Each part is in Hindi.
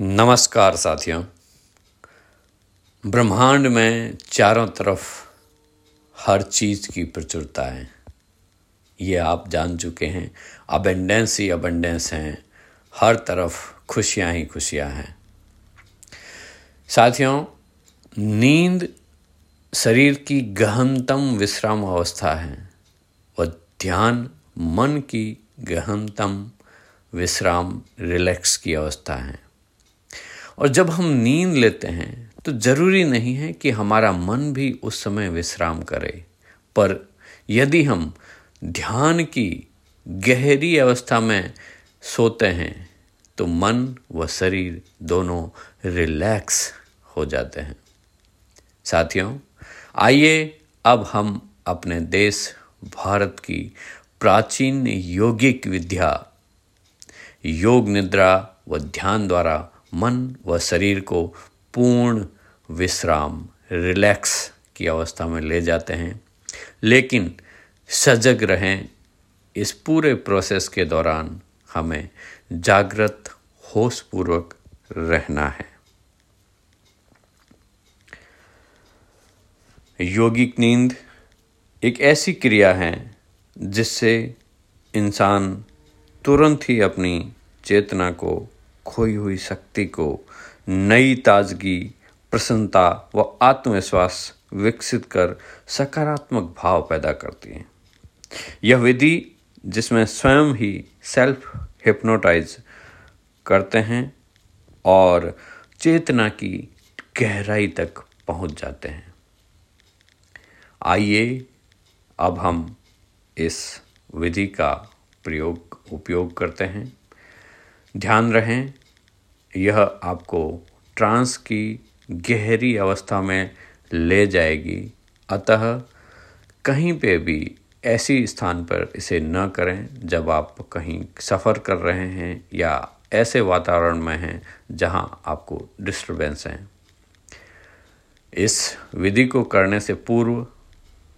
नमस्कार साथियों। ब्रह्मांड में चारों तरफ़ हर चीज़ की प्रचुरता है। ये आप जान चुके हैं। अबेंडेंस ही अबेंडेंस हैं। हर तरफ़ खुशियाँ ही खुशियाँ हैं। साथियों, नींद शरीर की गहनतम विश्राम अवस्था है और ध्यान मन की गहनतम विश्राम रिलैक्स की अवस्था है। और जब हम नींद लेते हैं तो ज़रूरी नहीं है कि हमारा मन भी उस समय विश्राम करे। पर यदि हम ध्यान की गहरी अवस्था में सोते हैं तो मन व शरीर दोनों रिलैक्स हो जाते हैं। साथियों, आइए अब हम अपने देश भारत की प्राचीन यौगिक विद्या, योग निद्रा व ध्यान द्वारा मन व शरीर को पूर्ण विश्राम, रिलैक्स की अवस्था में ले जाते हैं। लेकिन सजग रहें इस पूरे प्रोसेस के दौरान हमें जागृत, होशपूर्वक रहना है। योगिक नींद एक ऐसी क्रिया है जिससे इंसान तुरंत ही अपनी चेतना को खोई हुई शक्ति को नई ताजगी, प्रसन्नता व आत्मविश्वास विकसित कर सकारात्मक भाव पैदा करती है। यह विधि, जिसमें स्वयं ही सेल्फ हिप्नोटाइज करते हैं और चेतना की गहराई तक पहुँच जाते हैं। आइए अब हम इस विधि का प्रयोग, उपयोग करते हैं। ध्यान रहें यह आपको ट्रांस की गहरी अवस्था में ले जाएगी। अतः कहीं पे भी ऐसी स्थान पर इसे न करें जब आप कहीं सफ़र कर रहे हैं या ऐसे वातावरण में हैं जहाँ आपको डिस्टरबेंस हैं। इस विधि को करने से पूर्व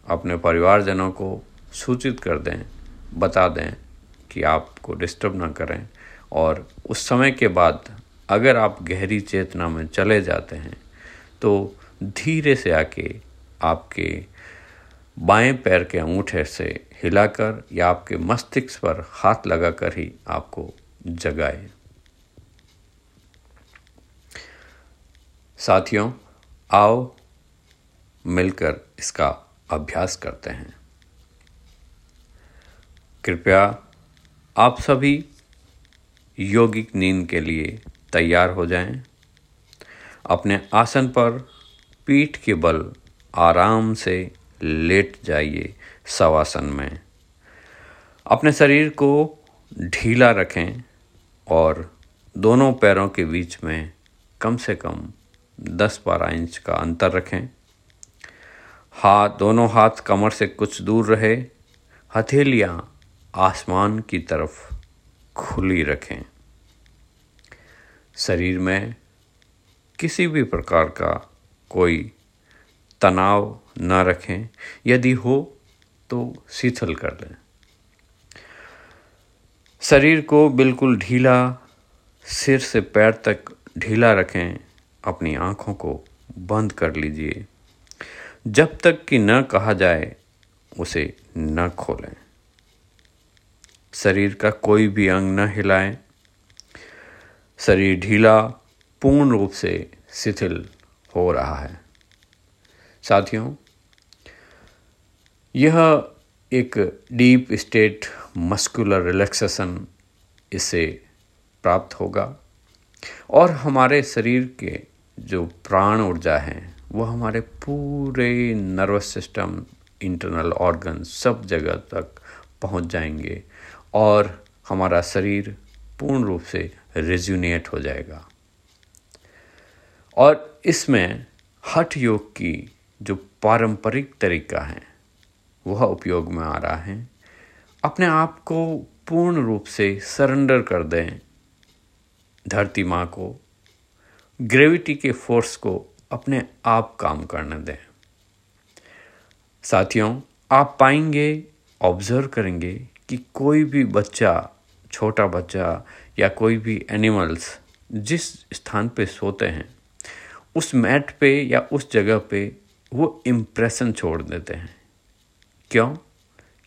अपने परिवारजनों को सूचित कर दें, बता दें कि आपको डिस्टर्ब ना करें और उस समय के बाद अगर आप गहरी चेतना में चले जाते हैं तो धीरे से आके आपके बाएँ पैर के अंगूठे से हिलाकर या आपके मस्तिष्क पर हाथ लगाकर ही आपको जगाए। साथियों, आओ मिलकर इसका अभ्यास करते हैं। कृपया आप सभी यौगिक नींद के लिए तैयार हो जाएँ। अपने आसन पर पीठ के बल आराम से लेट जाइए सवासन में। अपने शरीर को ढीला रखें और दोनों पैरों के बीच में कम से कम 10-12 इंच का अंतर रखें। हाथ, दोनों हाथ कमर से कुछ दूर रहे। हथेलियाँ आसमान की तरफ़ खुली रखें। शरीर में किसी भी प्रकार का कोई तनाव न रखें। यदि हो तो शिथिल कर लें शरीर को बिल्कुल ढीला, सिर से पैर तक ढीला रखें। अपनी आँखों को बंद कर लीजिए। जब तक कि न कहा जाए, उसे न खोलें। शरीर का कोई भी अंग न हिलाएँ। शरीर ढीला, पूर्ण रूप से शिथिल हो रहा है। साथियों, यह एक डीप स्टेट मस्कुलर रिलैक्सेशन इससे प्राप्त होगा और हमारे शरीर के जो प्राण ऊर्जा हैं, वो हमारे पूरे नर्वस सिस्टम, इंटरनल ऑर्गन सब जगह तक पहुँच जाएँगे और हमारा शरीर पूर्ण रूप से रेज्यूनेट हो जाएगा। और इसमें हठ योग की जो पारंपरिक तरीका है, वह उपयोग में आ रहा है। अपने आप को पूर्ण रूप से सरेंडर कर दें धरती माँ को। ग्रेविटी के फोर्स को अपने आप काम करने दें। साथियों, आप पाएँगे, ऑब्ज़र्व करेंगे कि कोई भी बच्चा, छोटा बच्चा या कोई भी एनिमल्स जिस स्थान पे सोते हैं, उस मैट पे या उस जगह पे वो इम्प्रेशन छोड़ देते हैं। क्यों?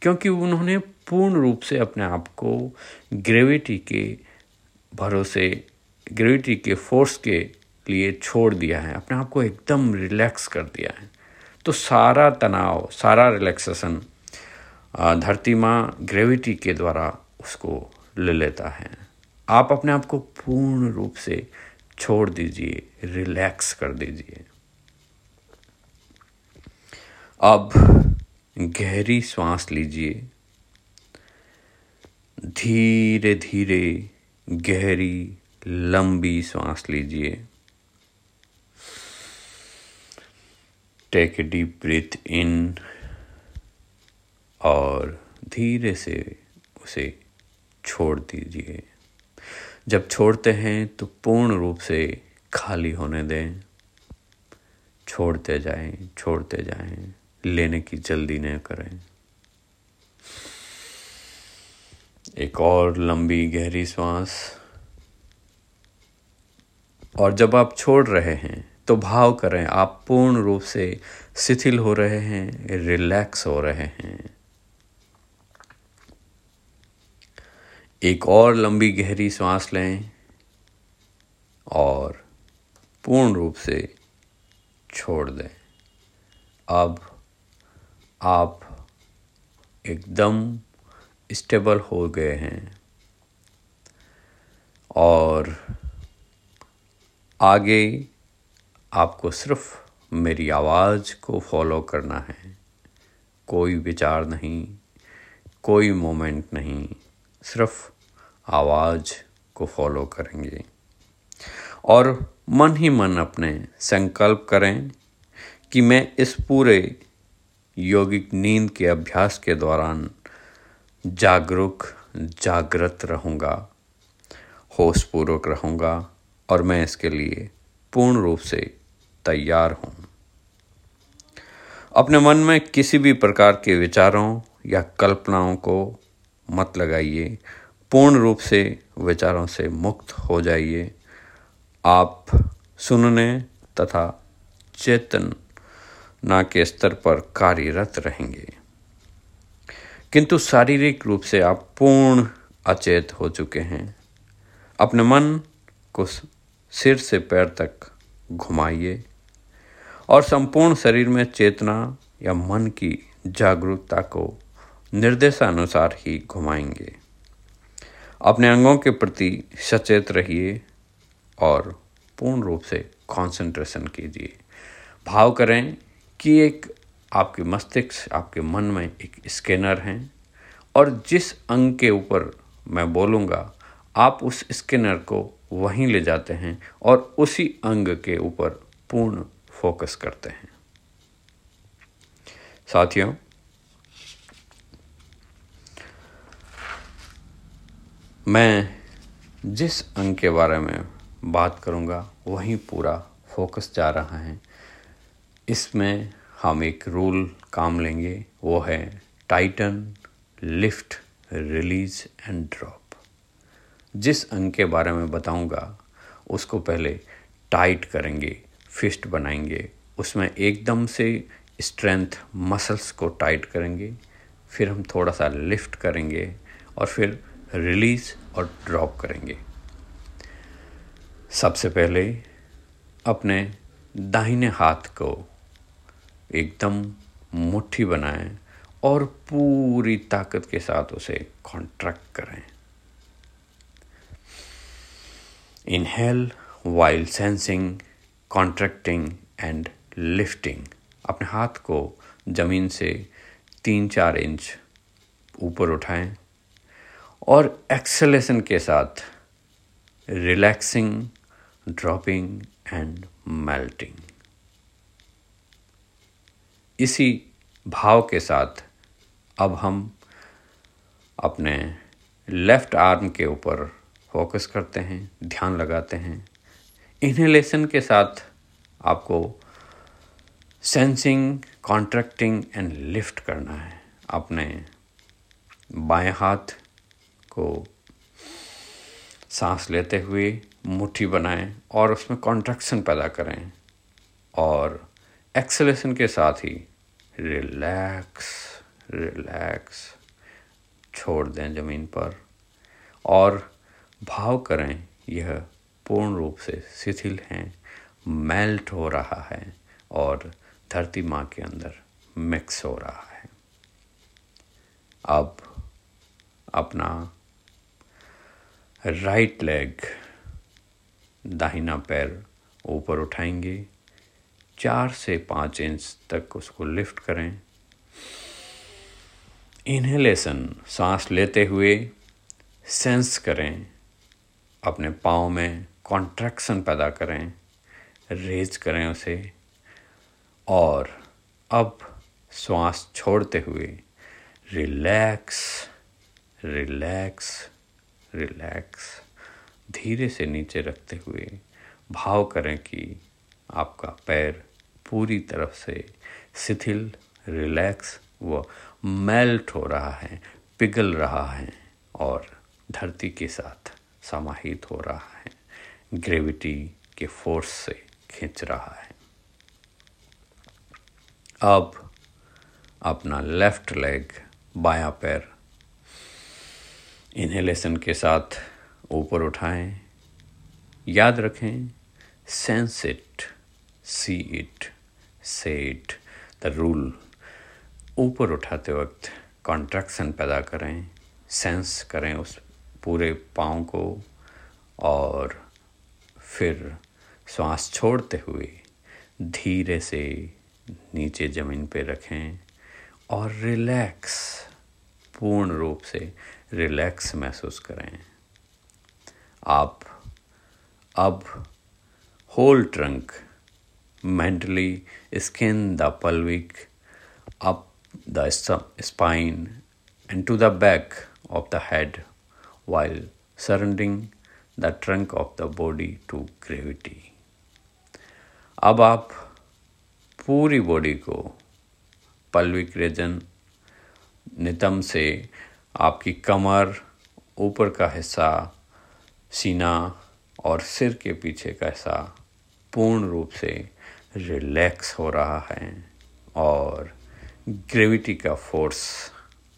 क्योंकि उन्होंने पूर्ण रूप से अपने आप को ग्रेविटी के भरोसे ग्रेविटी के फोर्स के लिए छोड़ दिया है, अपने आप को एकदम रिलैक्स कर दिया है। तो सारा तनाव, सारा रिलैक्सेशन धरती माँ ग्रेविटी के द्वारा उसको ले लेता है। आप अपने आप को पूर्ण रूप से छोड़ दीजिए रिलैक्स कर दीजिए। अब गहरी सांस लीजिए। धीरे धीरे गहरी, लंबी सांस लीजिए। Take a deep breath in और धीरे से उसे छोड़ दीजिए। जब छोड़ते हैं तो पूर्ण रूप से खाली होने दें। छोड़ते जाएँ छोड़ते जाएँ, लेने की जल्दी न करें। एक और लंबी गहरी सांस। और जब आप छोड़ रहे हैं तो भाव करें, आप पूर्ण रूप से शिथिल हो रहे हैं, रिलैक्स हो रहे हैं। एक और लंबी गहरी सांस लें और पूर्ण रूप से छोड़ दें। अब आप एकदम स्टेबल हो गए हैं और आगे आपको सिर्फ़ मेरी आवाज़ को फॉलो करना है। कोई विचार नहीं, कोई मोमेंट नहीं, सिर्फ़ आवाज़ को फॉलो करेंगे। और मन ही मन अपने संकल्प करें कि मैं इस पूरे योगिक नींद के अभ्यास के दौरान जागरूक, जागृत रहूँगा, होशपूर्वक रहूँगा और मैं इसके लिए पूर्ण रूप से तैयार हूँ। अपने मन में किसी भी प्रकार के विचारों या कल्पनाओं को मत लगाइए। पूर्ण रूप से विचारों से मुक्त हो जाइए। आप सुनने तथा चेतन ना के स्तर पर कार्यरत रहेंगे। किंतु शारीरिक रूप से आप पूर्ण अचेत हो चुके हैं। अपने मन को सिर से पैर तक घुमाइए और संपूर्ण शरीर में चेतना या मन की जागरूकता को निर्देशानुसार ही घुमाएँगे। अपने अंगों के प्रति सचेत रहिए और पूर्ण रूप से कंसंट्रेशन कीजिए। भाव करें कि एक आपके मस्तिष्क, आपके मन में एक स्कैनर हैं और जिस अंग के ऊपर मैं बोलूँगा, आप उस स्कैनर को वहीं ले जाते हैं और उसी अंग के ऊपर पूर्ण फोकस करते हैं। साथियों मैं जिस अंग के बारे में बात करूँगा, वहीं पूरा फोकस जा रहा है। इसमें हम एक रूल काम लेंगे, वो है tighten lift release and drop जिस अंग के बारे में बताऊँगा, उसको पहले टाइट करेंगे फिस्ट बनाएँगे। उसमें एकदम से स्ट्रेंथ मसल्स को टाइट करेंगे, फिर हम थोड़ा सा लिफ्ट करेंगे और फिर रिलीज़ और ड्रॉप करेंगे। सबसे पहले अपने दाहिने हाथ को एकदम मुट्ठी बनाएँ और पूरी ताकत के साथ उसे कॉन्ट्रैक्ट करें। Inhale while sensing contracting and lifting अपने हाथ को ज़मीन से तीन चार इंच ऊपर उठाएँ। और एक्सेलेशन के साथ रिलैक्सिंग, ड्रॉपिंग एंड मेल्टिंग। इसी भाव के साथ अब हम अपने लेफ़्ट आर्म के ऊपर फोकस करते हैं, ध्यान लगाते हैं। इन्हेलेशन के साथ आपको सेंसिंग, कॉन्ट्रैक्टिंग एंड लिफ्ट करना है। अपने बाएँ हाथ को सांस लेते हुए मुट्ठी बनाएँ और उसमें कॉन्ट्रैक्शन पैदा करें और एक्सलेशन के साथ ही रिलैक्स रिलैक्स छोड़ दें ज़मीन पर और भाव करें, यह पूर्ण रूप से शिथिल हैं मेल्ट हो रहा है और धरती माँ के अंदर मिक्स हो रहा है। अब अपना राइट लेग, दाहिना पैर ऊपर उठाएँगे, चार से पाँच इंच तक उसको लिफ्ट करें। इन्हेलेशन, सांस लेते हुए सेंस करें, अपने पाँव में कॉन्ट्रैक्शन पैदा करें, रेज करें उसे, और अब श्वास छोड़ते हुए रिलैक्स रिलैक्स रिलैक्स धीरे से नीचे रखते हुए भाव करें कि आपका पैर पूरी तरफ़ से शिथिल रिलैक्स व मेल्ट हो रहा है, पिघल रहा है और धरती के साथ समाहित हो रहा है। ग्रेविटी के फोर्स से खींच रहा है। अब अपना लेफ़्ट लेग बायां पैर इन्हेलेशन के साथ ऊपर उठाएँ। याद रखें sense it see it say it the rule ऊपर उठाते वक्त कॉन्ट्रैक्शन पैदा करें सेंस करें उस पूरे पाँव को और फिर श्वास छोड़ते हुए धीरे से नीचे ज़मीन पे रखें और रिलैक्स पूर्ण रूप से रिलैक्स महसूस करें आप अब whole trunk, mentally skin, the pelvic, up the spine and to the back of the head while surrendering the trunk of the body to gravity. अब आप पूरी बॉडी को पल्विक रीजन नितम से आपकी कमर ऊपर का हिस्सा, सीना और सिर के पीछे का हिस्सा पूर्ण रूप से रिलैक्स हो रहा है और ग्रेविटी का फोर्स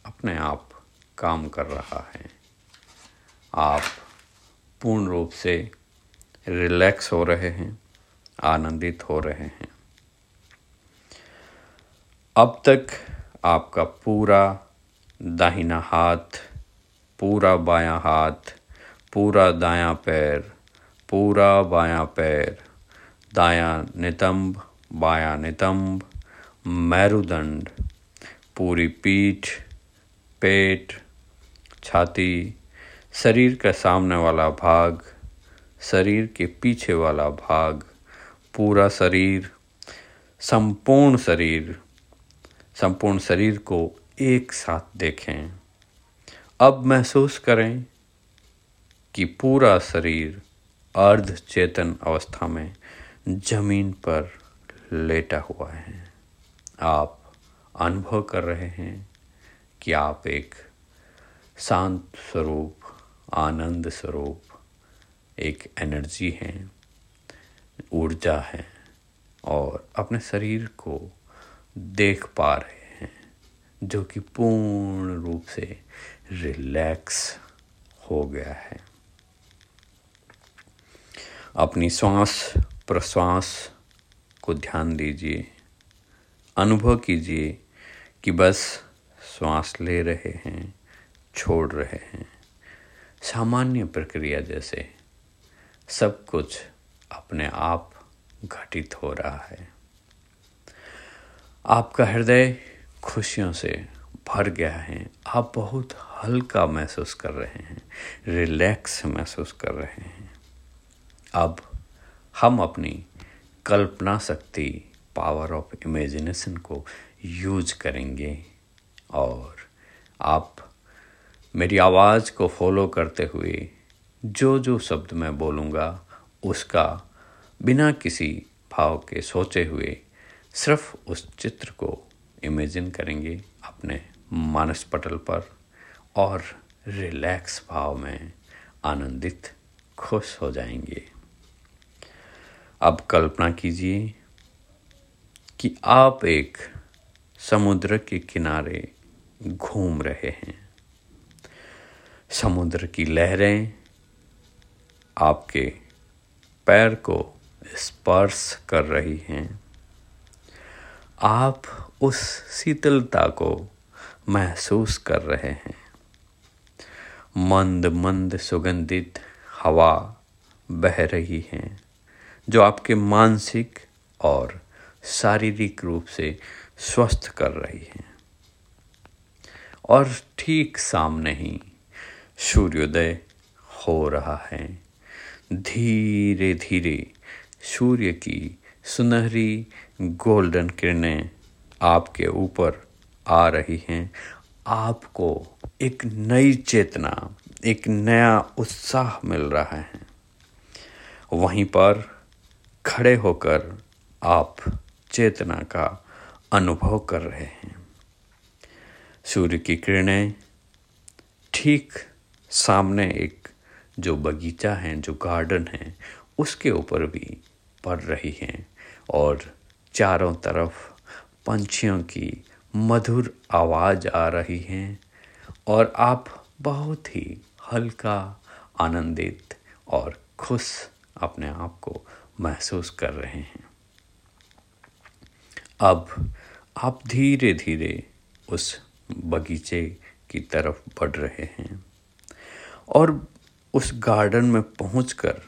अपने आप काम कर रहा है। आप पूर्ण रूप से रिलैक्स हो रहे हैं, आनंदित हो रहे हैं। अब तक आपका पूरा दाहिना हाथ, पूरा बायां हाथ, पूरा दायां पैर, पूरा बायां पैर, दायां नितंब, बायां नितंब, मैरुदंड, पूरी पीठ, पेट, छाती, शरीर का सामने वाला भाग, शरीर के पीछे वाला भाग, पूरा शरीर, संपूर्ण शरीर संपूर्ण शरीर को एक साथ देखें। अब महसूस करें कि पूरा शरीर अर्ध चेतन अवस्था में ज़मीन पर लेटा हुआ है। आप अनुभव कर रहे हैं कि आप एक शांत स्वरूप, आनंद स्वरूप, एक एनर्जी है, ऊर्जा है और अपने शरीर को देख पा रहे हैं। जो कि पूर्ण रूप से रिलैक्स हो गया है। अपनी श्वास प्रश्वास को ध्यान दीजिए। अनुभव कीजिए कि बस श्वास ले रहे हैं, छोड़ रहे हैं। सामान्य प्रक्रिया जैसे सब कुछ अपने आप घटित हो रहा है। आपका हृदय खुशियों से भर गया है। आप बहुत हल्का महसूस कर रहे हैं, रिलैक्स महसूस कर रहे हैं। अब हम अपनी कल्पना शक्ति पावर ऑफ़ इमेजिनेशन को यूज़ करेंगे और आप मेरी आवाज़ को फॉलो करते हुए जो जो शब्द मैं बोलूँगा, उसका बिना किसी भाव के सोचे हुए सिर्फ़ उस चित्र को इमेजिन करेंगे अपने मानस पटल पर और रिलैक्स भाव में आनंदित, खुश हो जाएँगे। अब कल्पना कीजिए कि आप एक समुद्र के किनारे घूम रहे हैं। समुद्र की लहरें आपके पैर को स्पर्श कर रही हैं। आप उस शीतलता को महसूस कर रहे हैं। मंद मंद, सुगंधित हवा बह रही है, जो आपके मानसिक और शारीरिक रूप से स्वस्थ कर रही है। और ठीक सामने ही सूर्योदय हो रहा है। धीरे धीरे सूर्य की सुनहरी गोल्डन किरणें आपके ऊपर आ रही हैं। आपको एक नई चेतना, एक नया उत्साह मिल रहा है। वहीं पर खड़े होकर आप चेतना का अनुभव कर रहे हैं। सूर्य की किरणें ठीक सामने एक जो बगीचा है, जो गार्डन है, उसके ऊपर भी पड़ रही हैं और चारों तरफ़ पंछियों की मधुर आवाज़ आ रही है और आप बहुत ही हल्का, आनंदित और खुश अपने आप को महसूस कर रहे हैं। अब आप धीरे धीरे उस बगीचे की तरफ़ बढ़ रहे हैं और उस गार्डन में पहुंचकर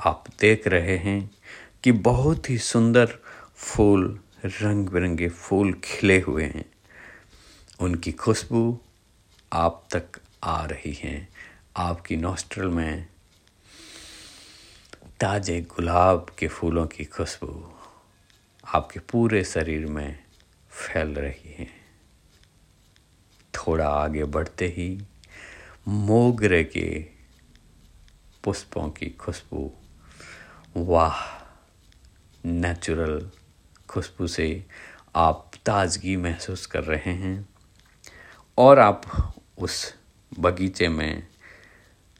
आप देख रहे हैं कि बहुत ही सुंदर फूल रंग बिरंगे फूल खिले हुए हैं। उनकी खुशबू आप तक आ रही है। आपकी नोस्ट्रल में ताजे गुलाब के फूलों की खुशबू आपके पूरे शरीर में फैल रही है। थोड़ा आगे बढ़ते ही मोगरे के पुष्पों की खुशबू, वाह नेचुरल खुशबू से आप ताजगी महसूस कर रहे हैं और आप उस बगीचे में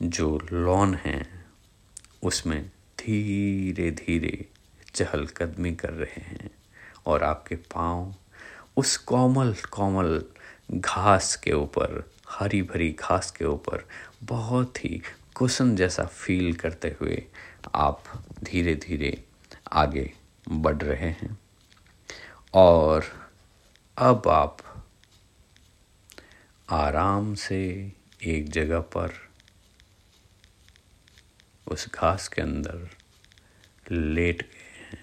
जो लॉन है, उसमें धीरे धीरे चहलकदमी कर रहे हैं और आपके पाँव उस कोमल कोमल घास के ऊपर हरी भरी घास के ऊपर बहुत ही कुशन जैसा फील करते हुए आप धीरे धीरे आगे बढ़ रहे हैं। और अब आप आराम से एक जगह पर उस घास के अंदर लेट गए हैं,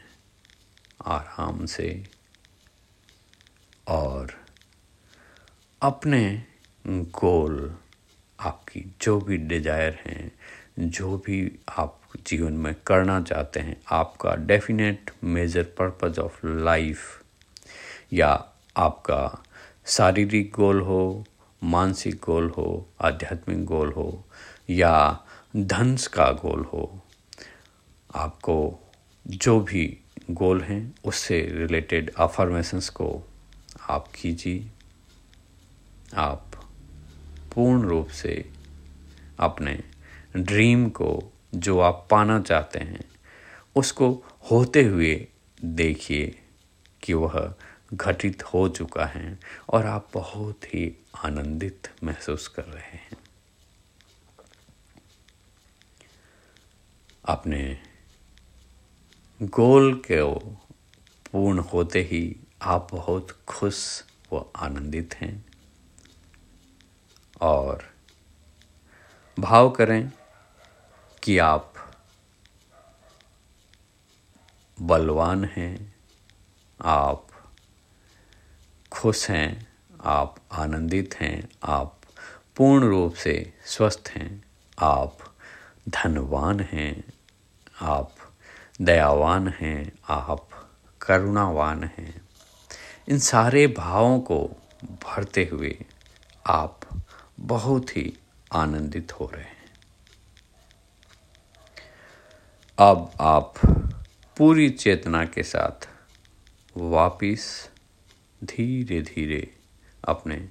आराम से, और अपने गोल आपकी जो भी डिज़ायर हैं, जो भी आप जीवन में करना चाहते हैं, आपका definite major purpose of life या आपका शारीरिक गोल हो, मानसिक गोल हो, आध्यात्मिक गोल हो, या धंस का गोल हो, आपको जो भी गोल हैं, उससे रिलेटेड अफर्मेशंस को आप कीजिए। आप पूर्ण रूप से अपने ड्रीम को जो आप पाना चाहते हैं, उसको होते हुए देखिए कि वह घटित हो चुका है और आप बहुत ही आनंदित महसूस कर रहे हैं। अपने गोल के पूर्ण होते ही आप बहुत खुश व आनंदित हैं और भाव करें कि आप बलवान हैं, आप खुश हैं, आप आनंदित हैं, आप पूर्ण रूप से स्वस्थ हैं, आप धनवान हैं, आप दयावान हैं, आप करुणावान हैं। इन सारे भावों को भरते हुए आप बहुत ही आनंदित हो रहे हैं। अब आप पूरी चेतना के साथ वापिस धीरे धीरे अपने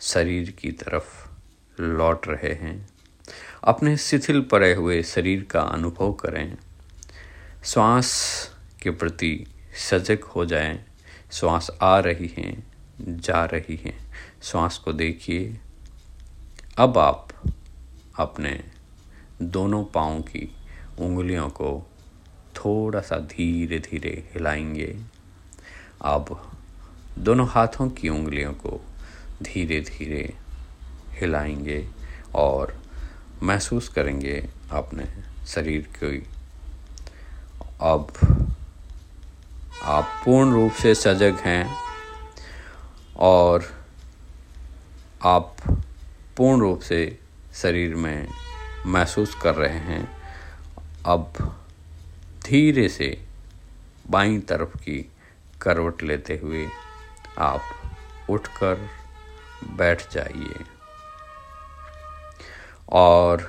शरीर की तरफ़ लौट रहे हैं। अपने शिथिल पड़े हुए शरीर का अनुभव करें। श्वास के प्रति सजग हो जाएँ। श्वास आ रही हैं, जा रही हैं। श्वास को देखिए। अब आप अपने दोनों पाँव की उंगलियों को थोड़ा सा धीरे धीरे हिलाएँगे। अब दोनों हाथों की उंगलियों को धीरे धीरे हिलाएँगे और महसूस करेंगे अपने शरीर की। अब आप पूर्ण रूप से सजग हैं और आप पूर्ण रूप से शरीर में महसूस कर रहे हैं। अब धीरे से बाईं तरफ़ की करवट लेते हुए आप उठकर बैठ जाइए। और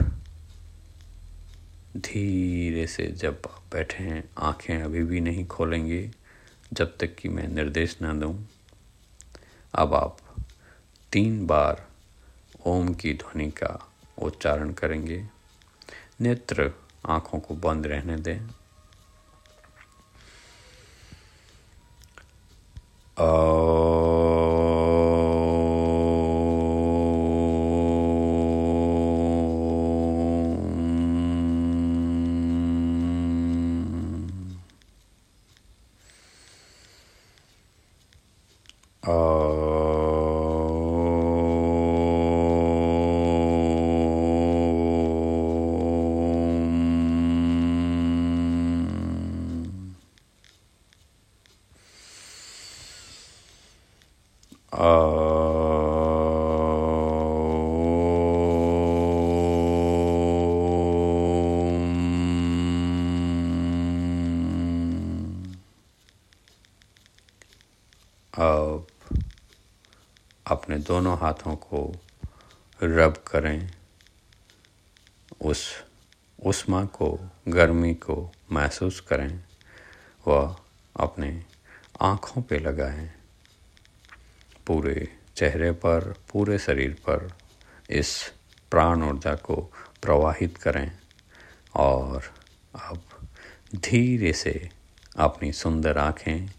धीरे से जब आप बैठे हैं, आँखें अभी भी नहीं खोलेंगे, जब तक कि मैं निर्देश ना दूँ। अब आप तीन बार ओम की ध्वनि का उच्चारण करेंगे। नेत्र आँखों को बंद रहने दें। अब दोनों हाथों को रब करें, उस उष्मा को, गर्मी को महसूस करें व अपने आँखों पे लगाएँ। पूरे चेहरे पर, पूरे शरीर पर इस प्राण ऊर्जा को प्रवाहित करें और अब धीरे से अपनी सुंदर आँखें,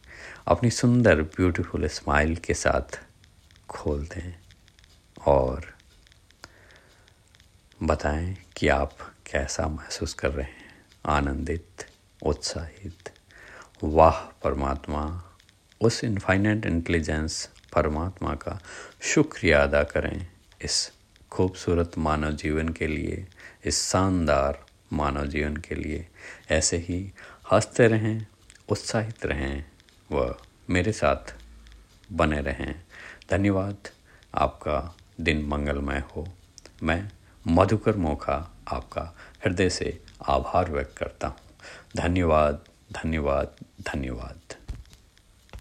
अपनी सुंदर ब्यूटीफुल स्माइल के साथ खोल दें और बताएँ कि आप कैसा महसूस कर रहे हैं। आनंदित, उत्साहित। वाह, परमात्मा। उस इनफाइनेट इंटेलिजेंस परमात्मा का शुक्रिया अदा करें इस खूबसूरत मानव जीवन के लिए, इस शानदार मानव जीवन के लिए। ऐसे ही हँसते रहें, उत्साहित रहें व मेरे साथ बने रहें। धन्यवाद। आपका दिन मंगलमय हो। मैं मधुकर मोखा आपका हृदय से आभार व्यक्त करता हूँ। धन्यवाद धन्यवाद धन्यवाद।